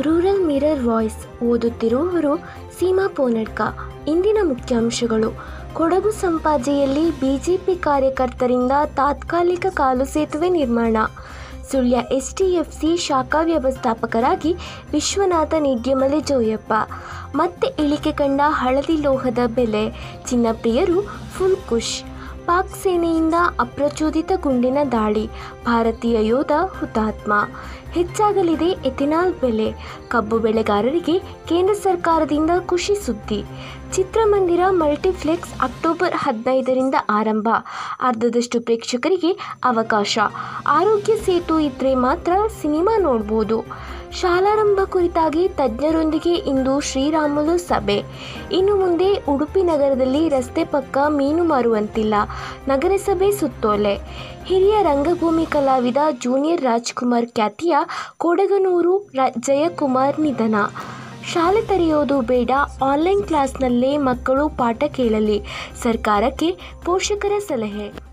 Rural mirror voice ಓದುತ್ತಿರುವವರು ಸೀಮಾ ಪೋನಡ್ಕ. ಇಂದಿನ ಮುಖ್ಯಾಂಶಗಳು. ಕೊಡಗು ಸಂಪಾಜೆಯಲ್ಲಿ ಬಿಜೆಪಿ ಕಾರ್ಯಕರ್ತರಿಂದ ತಾತ್ಕಾಲಿಕ ಕಾಲು ಸೇತುವೆ ನಿರ್ಮಾಣ. ಸುಳ್ಯ ಎಸ್ಟಿಎಫ್ಸಿ ಶಾಖಾ ವ್ಯವಸ್ಥಾಪಕರಾಗಿ ವಿಶ್ವನಾಥ ನಿಡ್ಯಮಲೆ ಜೋಯಪ್ಪ. ಮತ್ತೆ ಇಳಿಕೆ ಕಂಡ ಹಳದಿ ಲೋಹದ ಬೆಲೆ. ಚಿನ್ನಪ್ರಿಯರು ಫುಲ್ ಖುಷ್ ಪಾಕ್ ಸೇನೆಯಿಂದ ಅಪ್ರಚೋದಿತ ಗುಂಡಿನ ದಾಳಿ. ಭಾರತೀಯ ಯೋಧ ಹುತಾತ್ಮ. ಹೆಚ್ಚಾಗಲಿದೆ ಎಥೆನಾಲ್ ಬೆಲೆ. ಕಬ್ಬು ಬೆಳೆಗಾರರಿಗೆ ಕೇಂದ್ರ ಸರ್ಕಾರದಿಂದ ಖುಷಿ ಸುದ್ದಿ. ಚಿತ್ರಮಂದಿರ ಮಲ್ಟಿಪ್ಲೆಕ್ಸ್ ಅಕ್ಟೋಬರ್ ಹದಿನೈದರಿಂದ ಆರಂಭ. ಅರ್ಧದಷ್ಟು ಪ್ರೇಕ್ಷಕರಿಗೆ ಅವಕಾಶ. ಆರೋಗ್ಯ ಸೇತು ಇದ್ರೆ ಮಾತ್ರ ಸಿನಿಮಾ ನೋಡ್ಬೋದು. ಶಾಲಾರಂಭ ಕುರಿತಾಗಿ ತಜ್ಞರೊಂದಿಗೆ ಇಂದು ಶ್ರೀರಾಮುಲು ಸಭೆ. ಇನ್ನು ಮುಂದೆ ಉಡುಪಿ ನಗರದಲ್ಲಿ ರಸ್ತೆ ಪಕ್ಕ ಮೀನು ಮಾರುವಂತಿಲ್ಲ. ನಗರಸಭೆ ಸುತ್ತೋಲೆ. ಹಿರಿಯ ರಂಗಭೂಮಿ ಕಲಾವಿದ ಜೂನಿಯರ್ ರಾಜ್ಕುಮಾರ್ ಖ್ಯಾತಿಯ ಕೊಡಗನೂರು ಜಯಕುಮಾರ್ ನಿಧನ. ಶಾಲೆ ತೆರೆಯೋದು ಬೇಡ, ಆನ್ಲೈನ್ ಕ್ಲಾಸ್ನಲ್ಲೇ ಮಕ್ಕಳು ಪಾಠ ಕೇಳಲಿ. ಸರ್ಕಾರಕ್ಕೆ ಪೋಷಕರ ಸಲಹೆ.